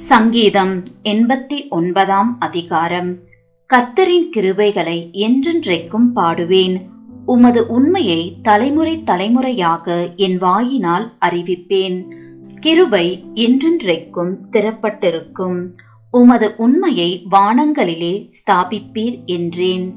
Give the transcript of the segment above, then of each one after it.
சங்கீதம் எண்பத்தி ஒன்பதாம் அதிகாரம். கர்த்தரின் கிருபைகளை என்றென்றைக்கும் பாடுவேன். உமது உண்மையை தலைமுறை தலைமுறையாக என் வாயினால் அறிவிப்பேன். கிருபை என்றென்றைக்கும் ஸ்திரப்பட்டிருக்கும். உமது உண்மையை வானங்களிலே ஸ்தாபிப்பீர் என்றேன்.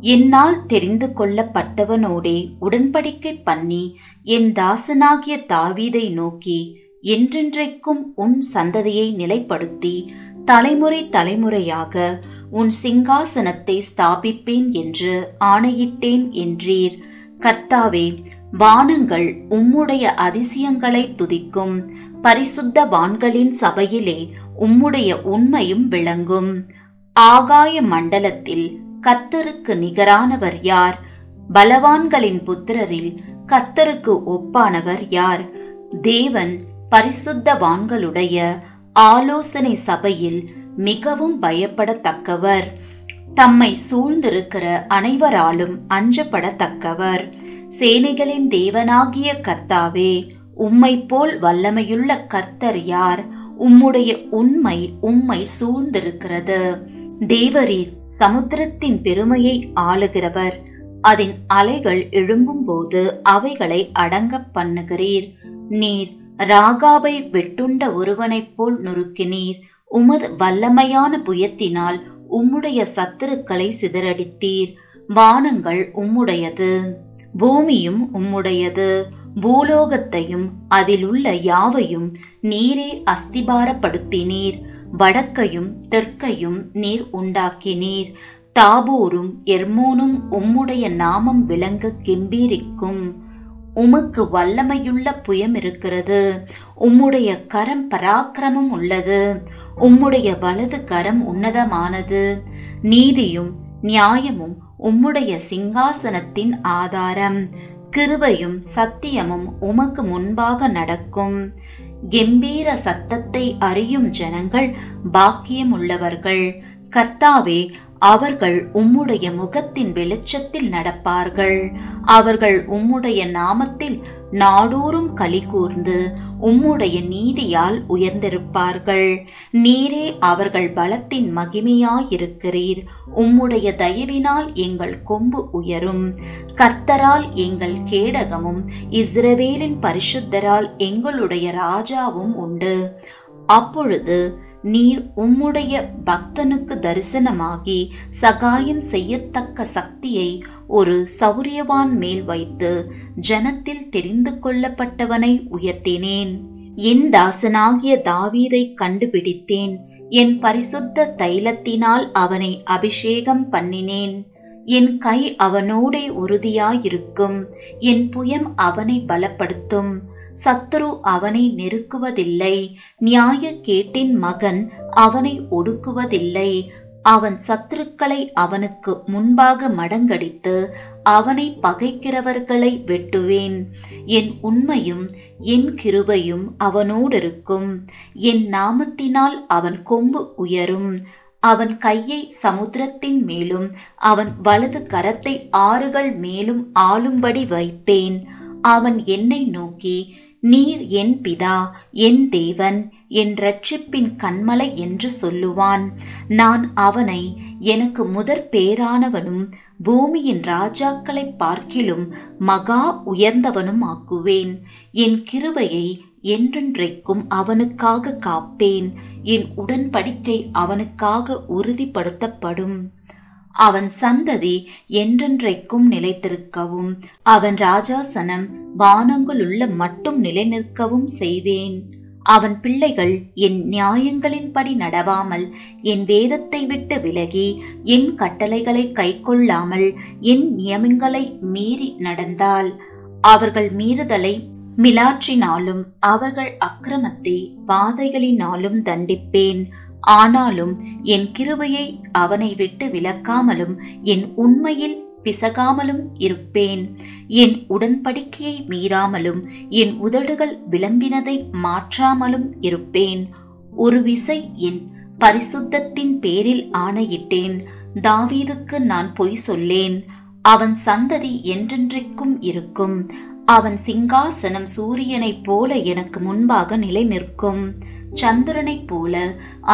என்னால் தெரிந்து கொள்ளப்பட்டவனோடே உடன்படிக்கை பண்ணி என் தாசனாகிய தாவீதை நோக்கி என்றென்றைக்கும் உன் சந்ததியை நிலைப்படுத்தி தலைமுறை தலைமுறையாக உன் சிங்காசனத்தை ஸ்தாபிப்பேன் என்று ஆணையிட்டேன் என்றீர். கர்த்தாவே வானங்கள் உம்முடைய அதிசயங்களை துதிக்கும். பரிசுத்த வான்களின் சபையிலே உம்முடைய உண்மையும் விளங்கும். ஆகாய மண்டலத்தில் கத்தருக்கு நிகரானவர் யார்? பலவான்களின் புத்திரரில் கர்த்தருக்கு ஒப்பானவர் யார்? தேவன் பரிசுத்தவான்களுடைய ஆலோசனை சபையில் மிகவும் பயப்படத்தக்கவர். தம்மை சூழ்ந்திருக்கிற அனைவராலும் அஞ்சப்படத்தக்கவர். சேனைகளின் தேவனாகிய கர்த்தாவே உம்மை போல் வல்லமையுள்ள கர்த்தர் யார்? உம்முடைய உண்மை உம்மை சூழ்ந்திருக்கிறது. தேவரீர் சமுத்திரத்தின் பெருமையை ஆளுகிறவர். அதன் அலைகள் எழும்பும்போது அவைகளை அடங்க பண்ணுகிறீர். நீர் ராகாவை வெட்டுண்ட ஒருவனைப் போல் நொறுக்கினீர். உமது வல்லமையான புயத்தினால் உம்முடைய சத்துருக்களை சிதறடித்தீர். வானங்கள் உம்முடையது பூமியும் உம்முடையது பூலோகத்தையும் அதிலுள்ள யாவையும் நீரே அஸ்திபாரப்படுத்தினீர். வடக்கையும் தெற்கையும் நீர் உண்டாக்கினீர். தாபூரும் எர்மோனும் உம்முடைய நாமம் விளங்க கெம்பீரிக்கும். உமக்கு வல்லமையுள்ள புயம் இருக்கிறது உம்முடைய கரம் பராக்கிரமம் உள்ளது. உம்முடைய வலது கரம் உன்னதமானது. நீதியும் நியாயமும் உம்முடைய சிங்காசனத்தின் ஆதாரம். கிருபையும் சத்தியமும் உமக்கு முன்பாக நடக்கும். கெம்பீர சத்தத்தை அறியும் ஜனங்கள் பாக்கியமுள்ளவர்கள். கர்த்தாவே அவர்கள் உம்முடைய முகத்தின் வெளிச்சத்தில் நடப்பார்கள். அவர்கள் உம்முடைய நாமத்தில் நாடோறும் களி கூர்ந்து உம்முடைய நீதியால் உயர்ந்திருப்பார்கள். நீரே அவர்கள் பலத்தின் மகிமையாயிருக்கிறீர். உம்முடைய தயவினால் எங்கள் கொம்பு உயரும். கர்த்தரால் எங்கள் கேடகமும் இஸ்ரவேலின் பரிசுத்தரால் எங்களுடைய ராஜாவும் உண்டு. அப்பொழுது நீர் உம்முடைய பக்தனுக்கு தரிசனமாகி சகாயம் செய்யத்தக்க சக்தியை ஒரு சௌரியவான் மேல் வைத்து ஜனத்தில் தெரிந்து கொள்ளப்பட்டவனை உயர்த்தினேன். என் தாசனாகிய தாவீதை கண்டுபிடித்தேன். என் பரிசுத்த தைலத்தினால் அவனை அபிஷேகம் பண்ணினேன். என் கை அவனோடே உறுதியாயிருக்கும். என் புயம் அவனை பலப்படுத்தும். சத்துரு அவனை நெருக்குவதில்லை. நியாய கேட்டின் மகன் அவனை ஒடுக்குவதில்லை. அவன் சத்துருக்களை அவனுக்கு முன்பாக மடங்கடித்து அவனை பகைக்கிறவர்களை வெட்டுவேன். என் உண்மையும் என் கிருபையும் அவனோடிருக்கும். என் நாமத்தினால் அவன் கொம்பு உயரும். அவன் கையை சமுத்திரத்தின் மேலும் அவன் வலது கரத்தை ஆறுகள் மேலும் ஆளும்படி வைப்பேன். அவன் என்னை நோக்கி நீர் என் பிதா என் தேவன் என் ரட்சிப்பின் கண்மலை என்று சொல்லுவான். நான் அவனை எனக்கு முதற் பேரானவனும் பூமியின் ராஜாக்களை பார்க்கிலும் மகா உயர்ந்தவனும் ஆக்குவேன். என் கிருபையை என்றென்றைக்கும் அவனுக்காக காப்பேன். என் உடன்படிக்கை அவனுக்காக உறுதிப்படுத்தப்படும். அவன் சந்ததி என்றென்றைக்கும் நிலைத்திருக்கவும் அவன் ராஜாசனம் வானங்களுள்ள மட்டும் நிலைநிற்கவும் செய்வேன். அவன் பிள்ளைகள் என் நியாயங்களின்படி நடவாமல் என் வேதத்தை விட்டு விலகி என் கட்டளைகளை கைக்கொள்ளாமல் என் நியமங்களை மீறி நடந்தால் அவர்கள் மீறுதலை மிலாற்றினாலும் அவர்கள் அக்கிரமத்தை வாதைகளினாலும் தண்டிப்பேன். ஆனாலும் என் கிருபையை அவனை விட்டு விலக்காமலும் என் உண்மையில் பிசகாமலும் இருப்பேன். என் உடன்படிக்கையை மீறாமலும் என் உதடுகள் விளம்பினதை மாற்றாமலும் இருப்பேன். ஒரு விசை என் பரிசுத்தத்தின் பேரில் ஆணையிட்டேன். தாவீதுக்கு நான் பொய் சொல்லேன். அவன் சந்ததி என்றென்றைக்கும் இருக்கும். அவன் சிங்காசனம் சூரியனைப் போல எனக்கு முன்பாக நிலை நிற்கும் சந்திரனைப் போல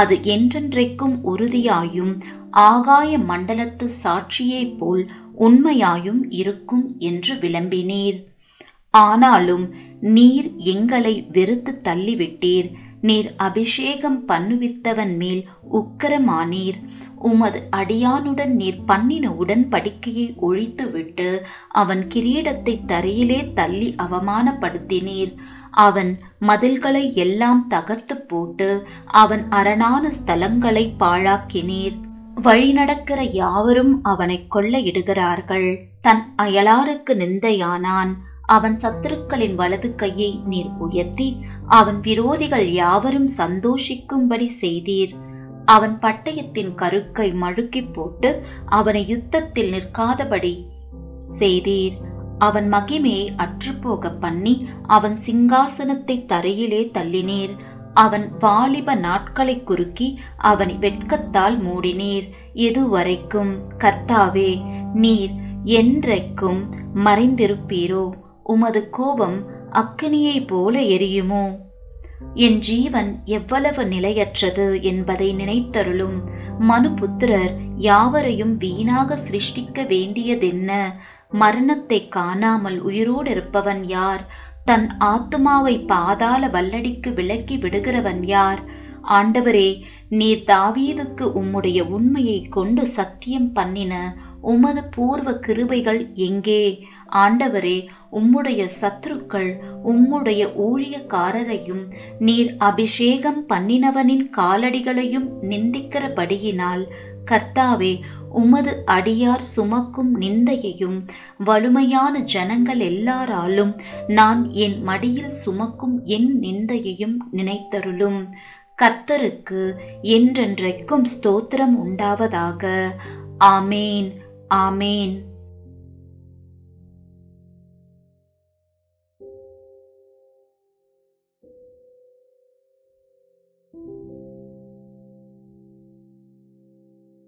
அது என்றென்றைக்கும் உறுதியாயும் ஆகாய மண்டலத்து சாட்சியைப் போல் உண்மையாயும் இருக்கும் என்று விளம்பினீர். ஆனாலும் நீர் எங்களை வெறுத்து தள்ளிவிட்டீர். நீர் அபிஷேகம் பண்ணுவித்தவன் மேல் உக்கரமானீர். உமது அடியானுடன் நீர் பண்ணின உடன்படிக்கையை ஒழித்துவிட்டு அவன் கிரீடத்தை தரையிலே தள்ளி அவமானப்படுத்தினீர். அவன் மதில்களை எல்லாம் தகர்த்து போட்டு அவன் அரணான ஸ்தலங்களை பாழாக்கினீர். வழிநடக்கிற யாவரும் அவனை கொள்ளையிடுகிறார்கள். தன் அயலாருக்கு நிந்தையானான். அவன் சத்துருக்களின் வலது கையை நீர் உயர்த்தி அவன் விரோதிகள் யாவரும் சந்தோஷிக்கும்படி செய்தீர். அவன் பட்டயத்தின் கருக்கை மழுக்கி போட்டு அவனை யுத்தத்தில் நிற்காதபடி செய்தீர். அவன் மகிமையை அற்றுப்போக பண்ணி அவன் சிங்காசனத்தை தரையிலே தள்ளினீர். அவன் வாலிப நாட்களை குறுக்கி அவனை வெட்கத்தால் மூடினீர். எதுவரைக்கும் கர்த்தாவே நீர் என்றைக்கும் மறைந்திருப்பீரோ? உமது கோபம் அக்கினியைப் போல எரியுமோ? என் ஜீவன் எவ்வளவு நிலையற்றது என்பதை நினைத்தருளும். மனுபுத்திரர் யாவரையும் வீணாக சிருஷ்டிக்க வேண்டியதென்ன? மரணத்தை காணாமல் உயிரோடு இருப்பவன் யார்? தன் ஆத்துமாவை பாதாள வல்லடிக்கு விலக்கி விடுகிறவன் யார்? ஆண்டவரே நீர் தாவீதுக்கு உம்முடைய உண்மையை கொண்டு சத்தியம் பண்ணின உமது பூர்வ கிருபைகள் எங்கே? ஆண்டவரே உம்முடைய சத்துருக்கள் உம்முடைய ஊழியக்காரரையும் நீர் அபிஷேகம் பண்ணினவனின் காலடிகளையும் நிந்திக்கிறபடியினால் கர்த்தாவே உமது அடியார் சுமக்கும் நிந்தையையும் வலுமையான ஜனங்கள் எல்லாராலும் நான் என் மடியில் சுமக்கும் என் நிந்தையையும் நினைத்தருளும். கர்த்தருக்கு என்றென்றைக்கும் ஸ்தோத்திரம் உண்டாவதாக. ஆமேன் ஆமேன்.